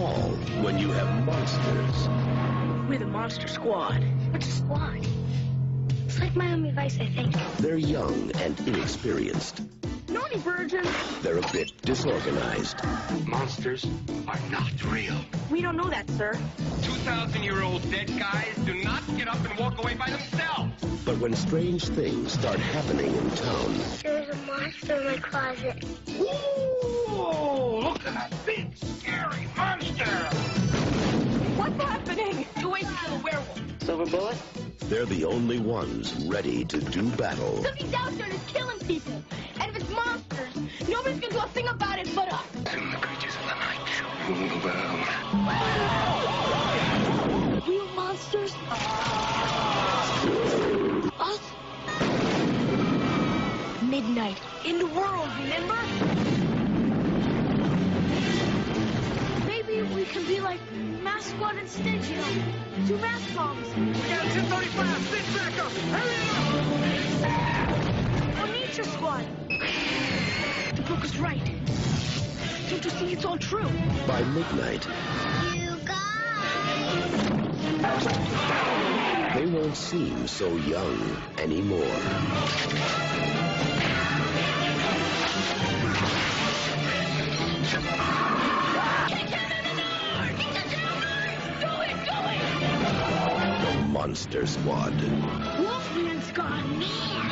who call when you have monsters? We're the Monster Squad. What's a squad? It's like Miami Vice, I think. They're young and inexperienced. Naughty virgin. They're a bit disorganized. Monsters are not real. We don't know that, sir. 2,000 year old dead guys do not get up and walk away by themselves. But when strange things start happening in town, There's a monster in my closet. Ooh, look at that big, scary monster. What's happening? You wait till a werewolf. Silver bullet? they're the only ones ready to do battle. Something's out there that's killing people. And if it's monsters, nobody's gonna do a thing about it but us. Soon the creatures of the night shall rule the world. Real monsters? Midnight. In the world, remember? Maybe we can be like Mass Squad instead, you know? Two mass bombs. We Got 1035, sit back up. Hurry Or Nature Squad. The book is right. Don't you see it's all true? By midnight, You guys! They won't seem so young anymore. The Monster Squad. Wolfman Squad. I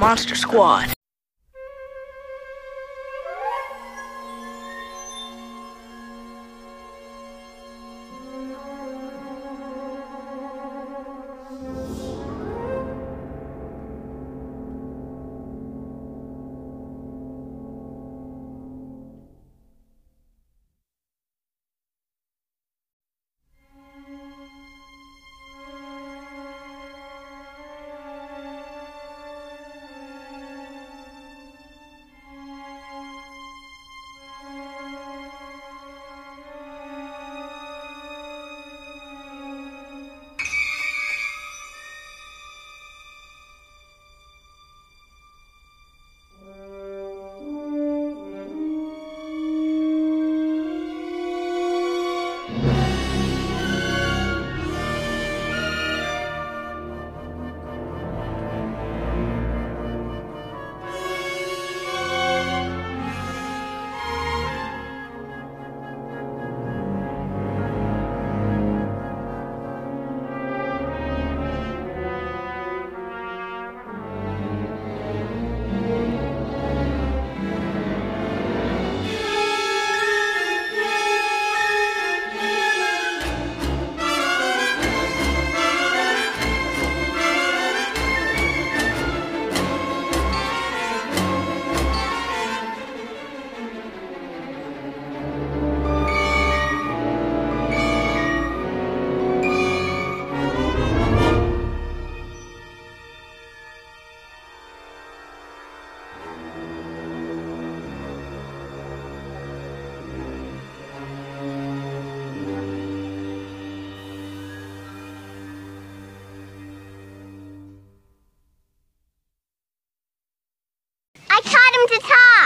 Monster Squad.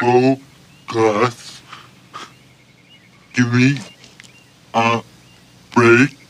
Oh, Gus. Give me a break.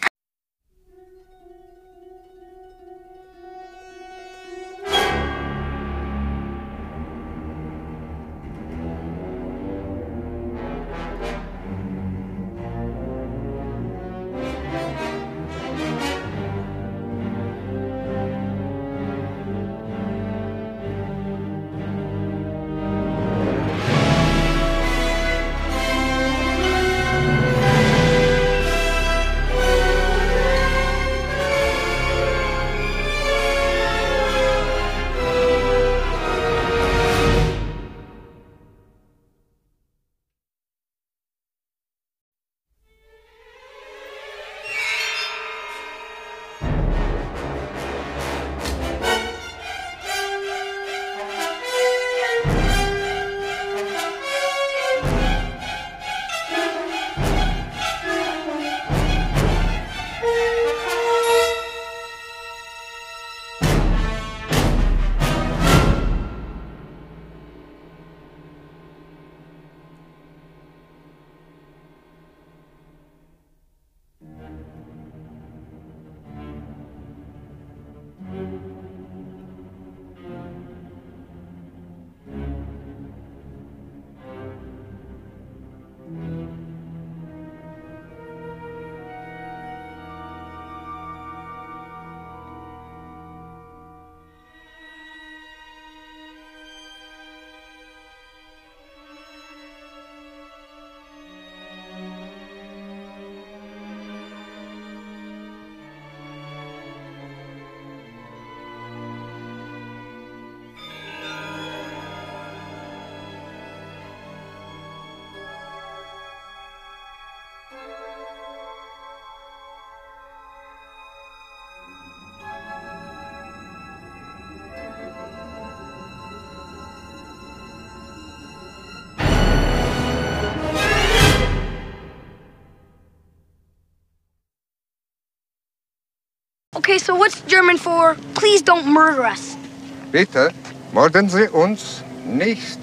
Okay, so what's German for please don't murder us? Bitte, morden Sie uns nicht.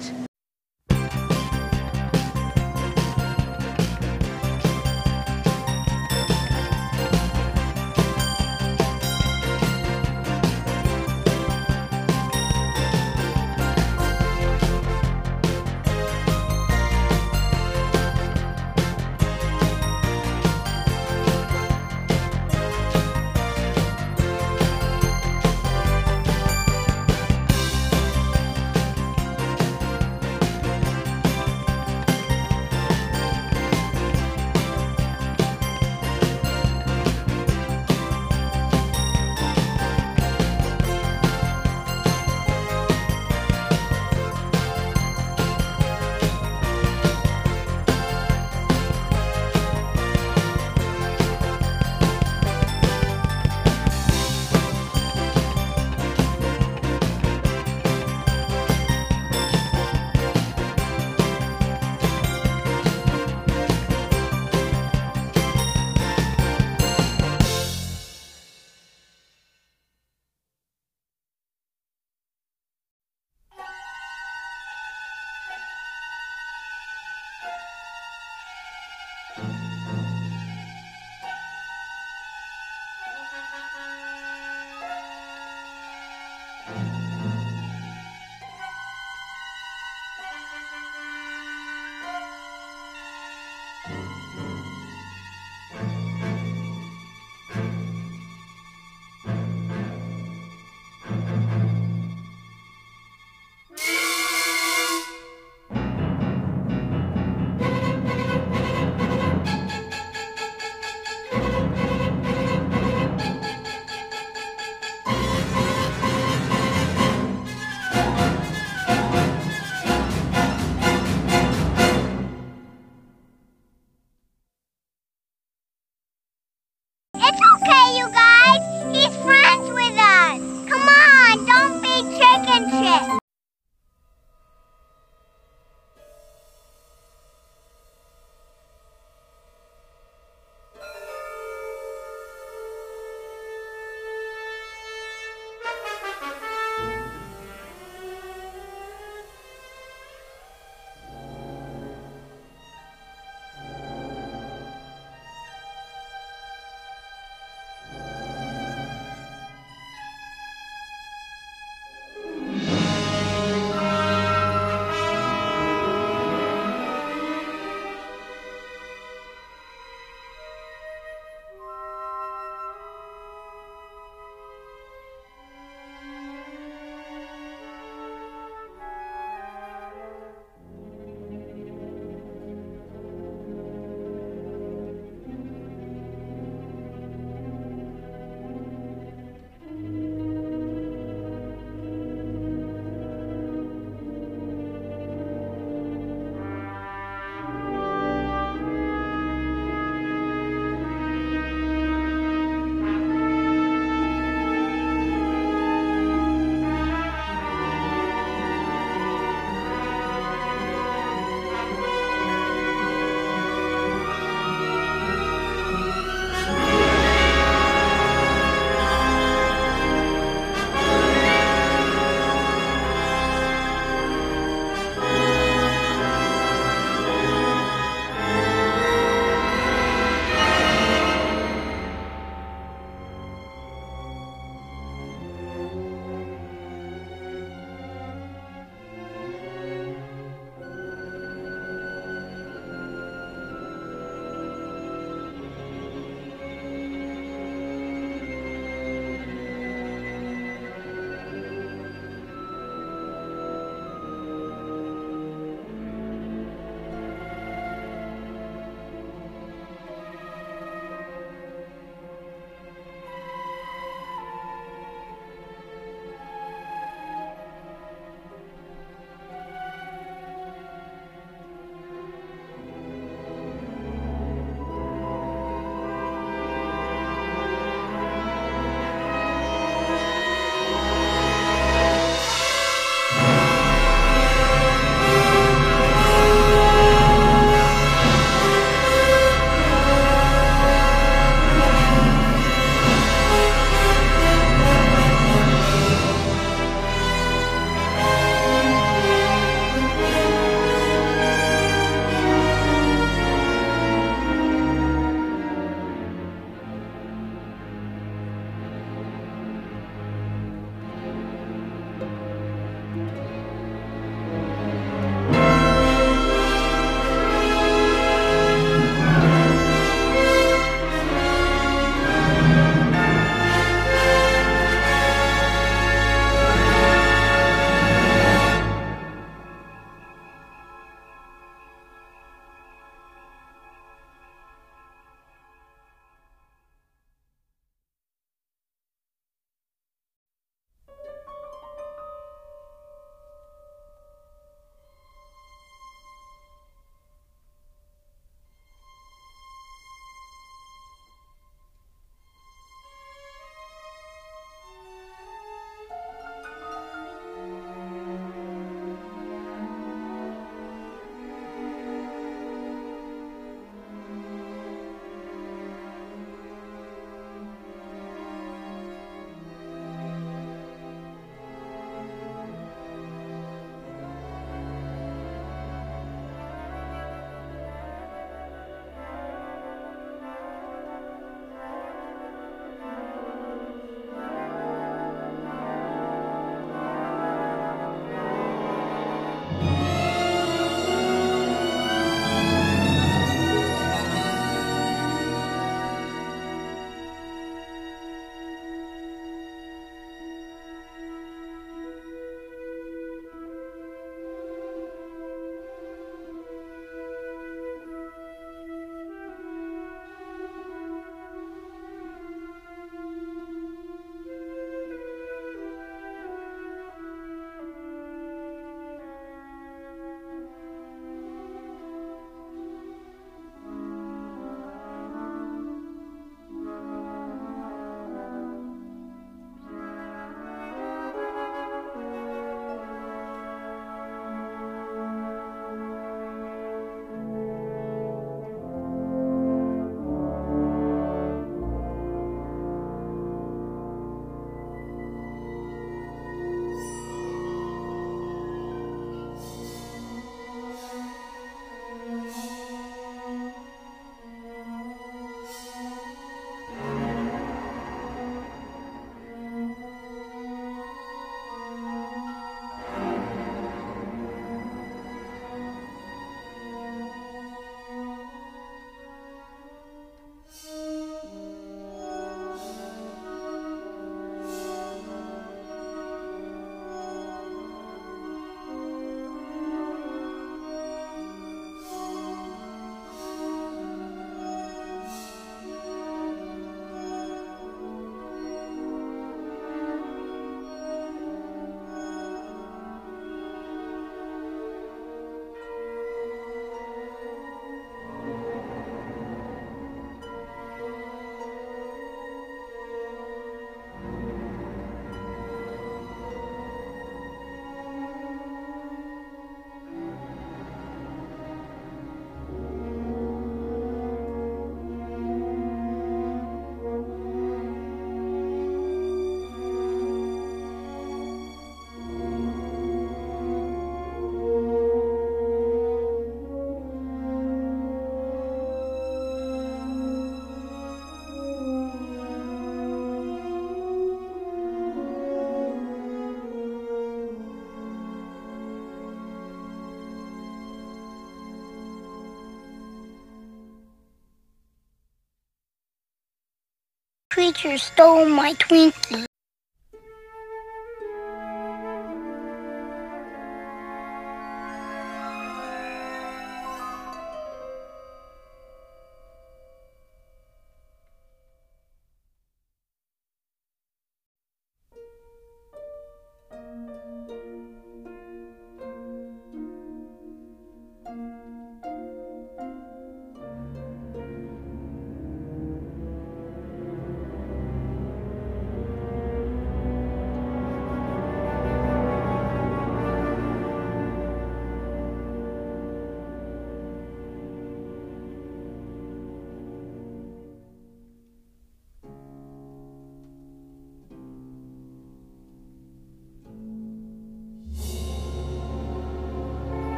Creature stole my Twinkie.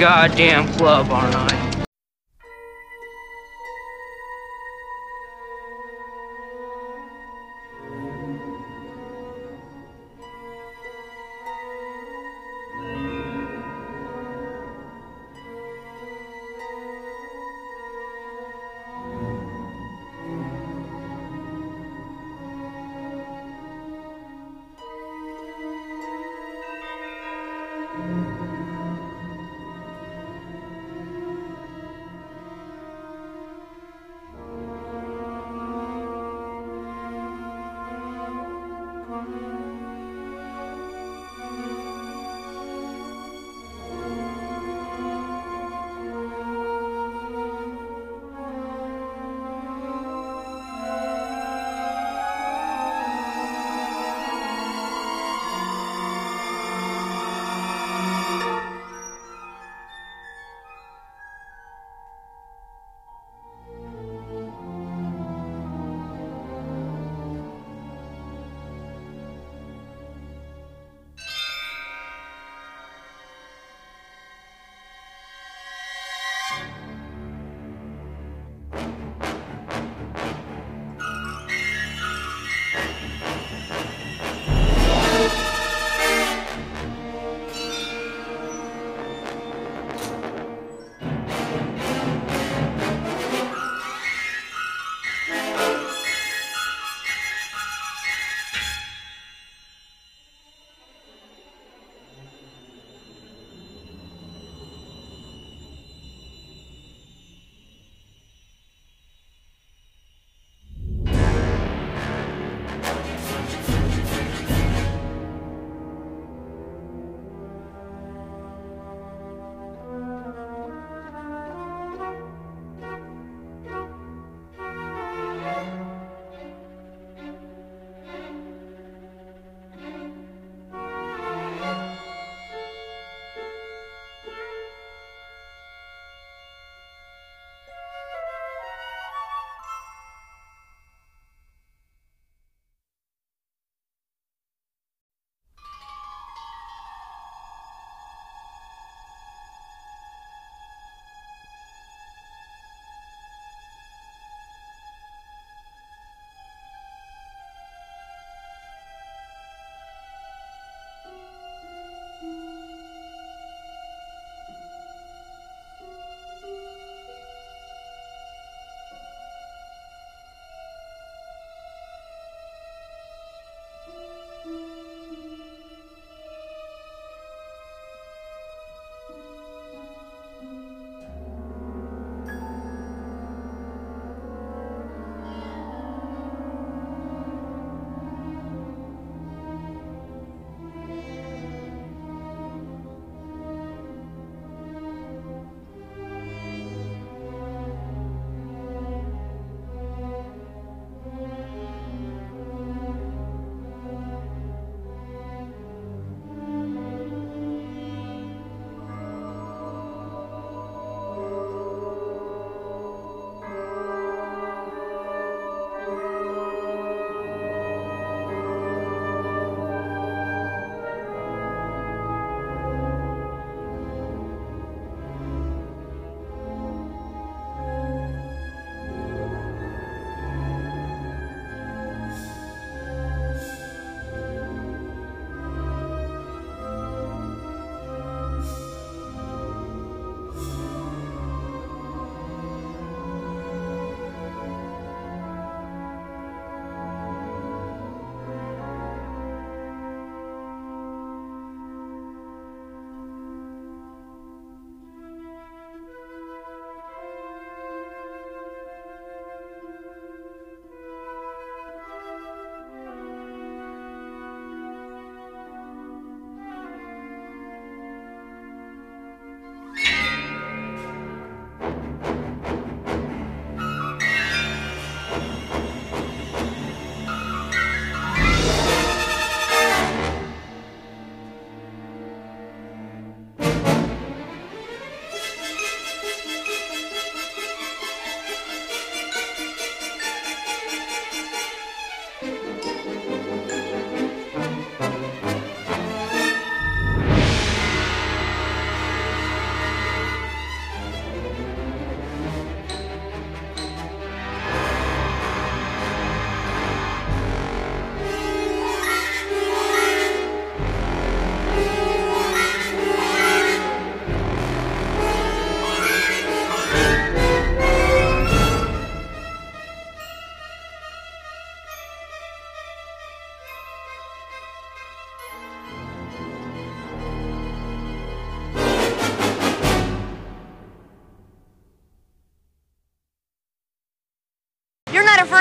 Goddamn club, aren't I?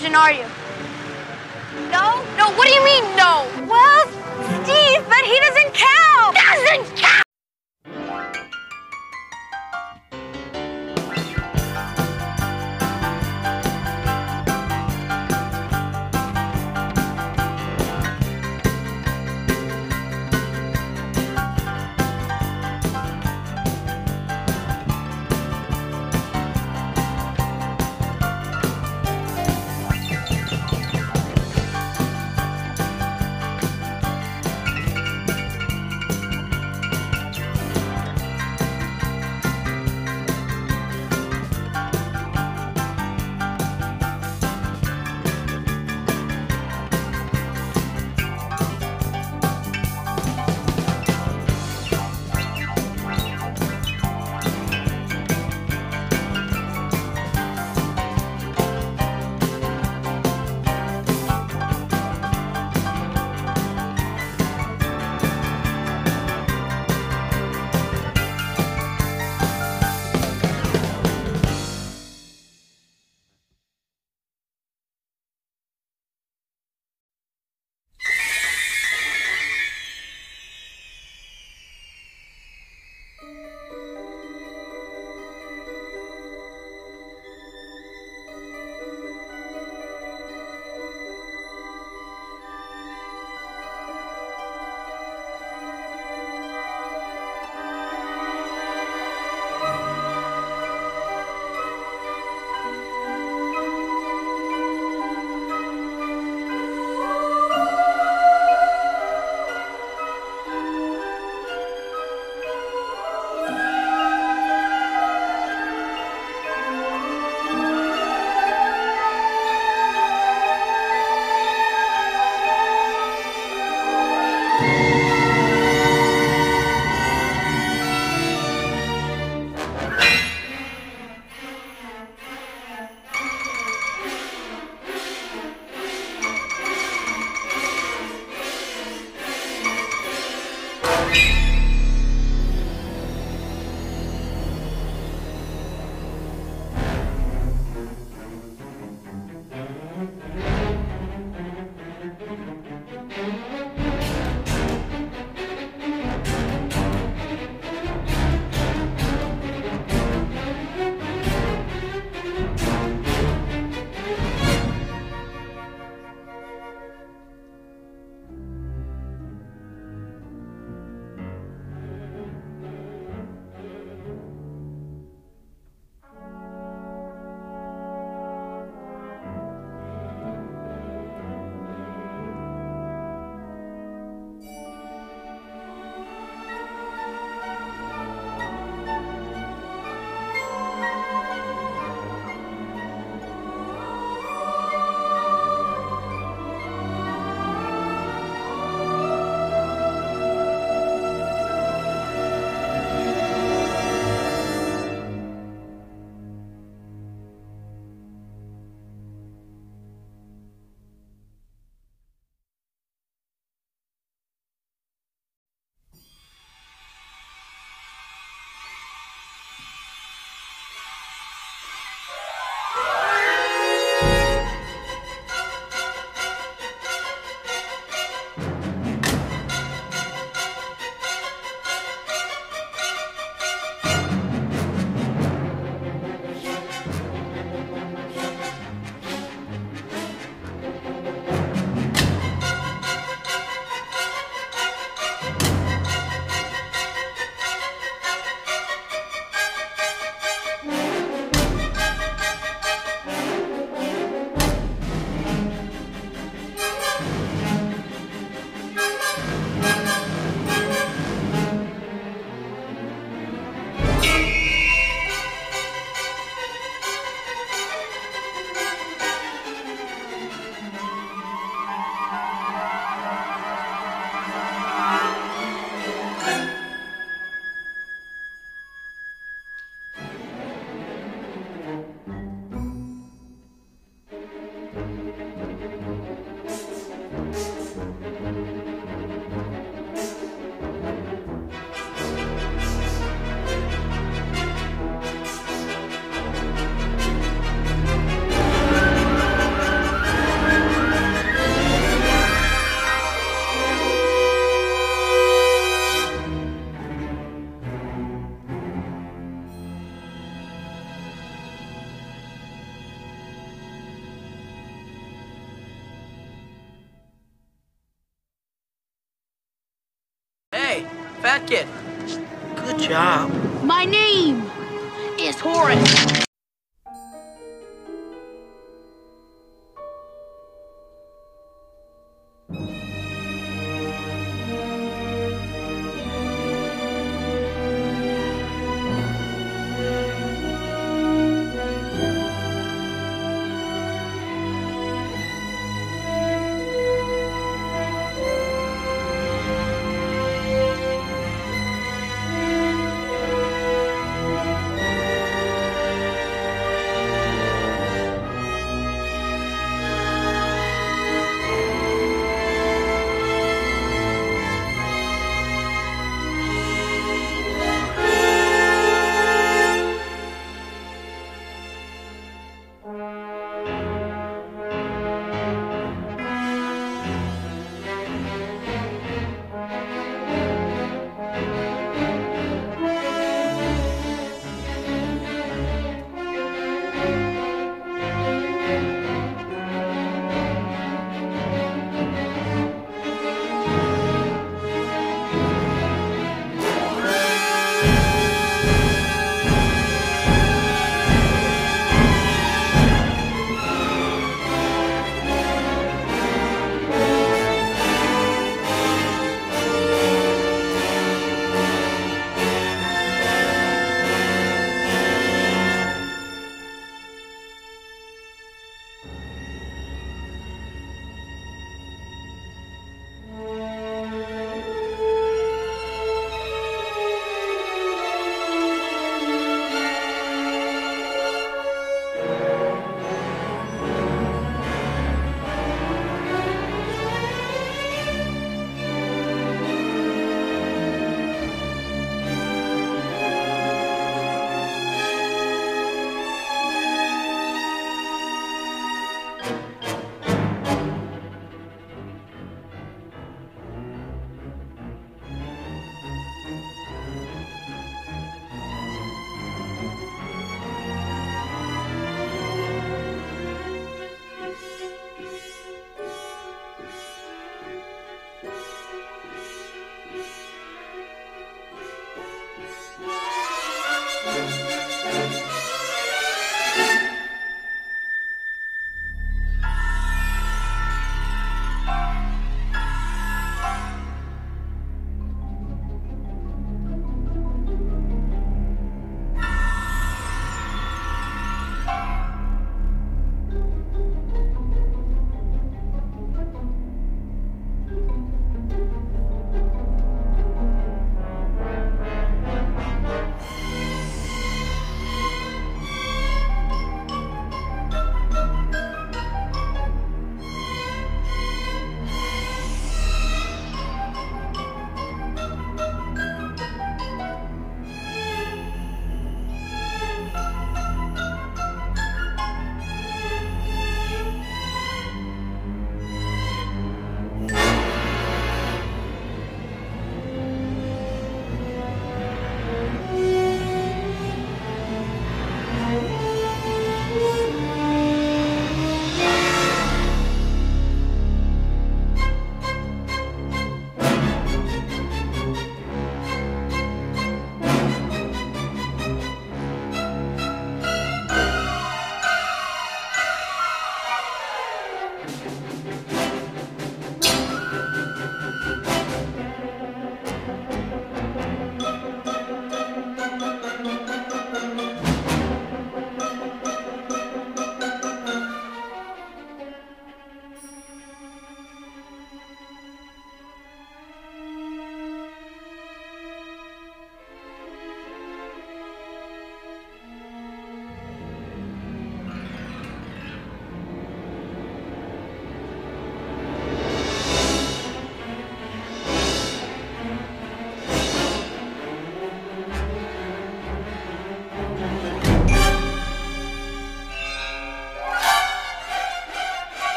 Virgin, are you?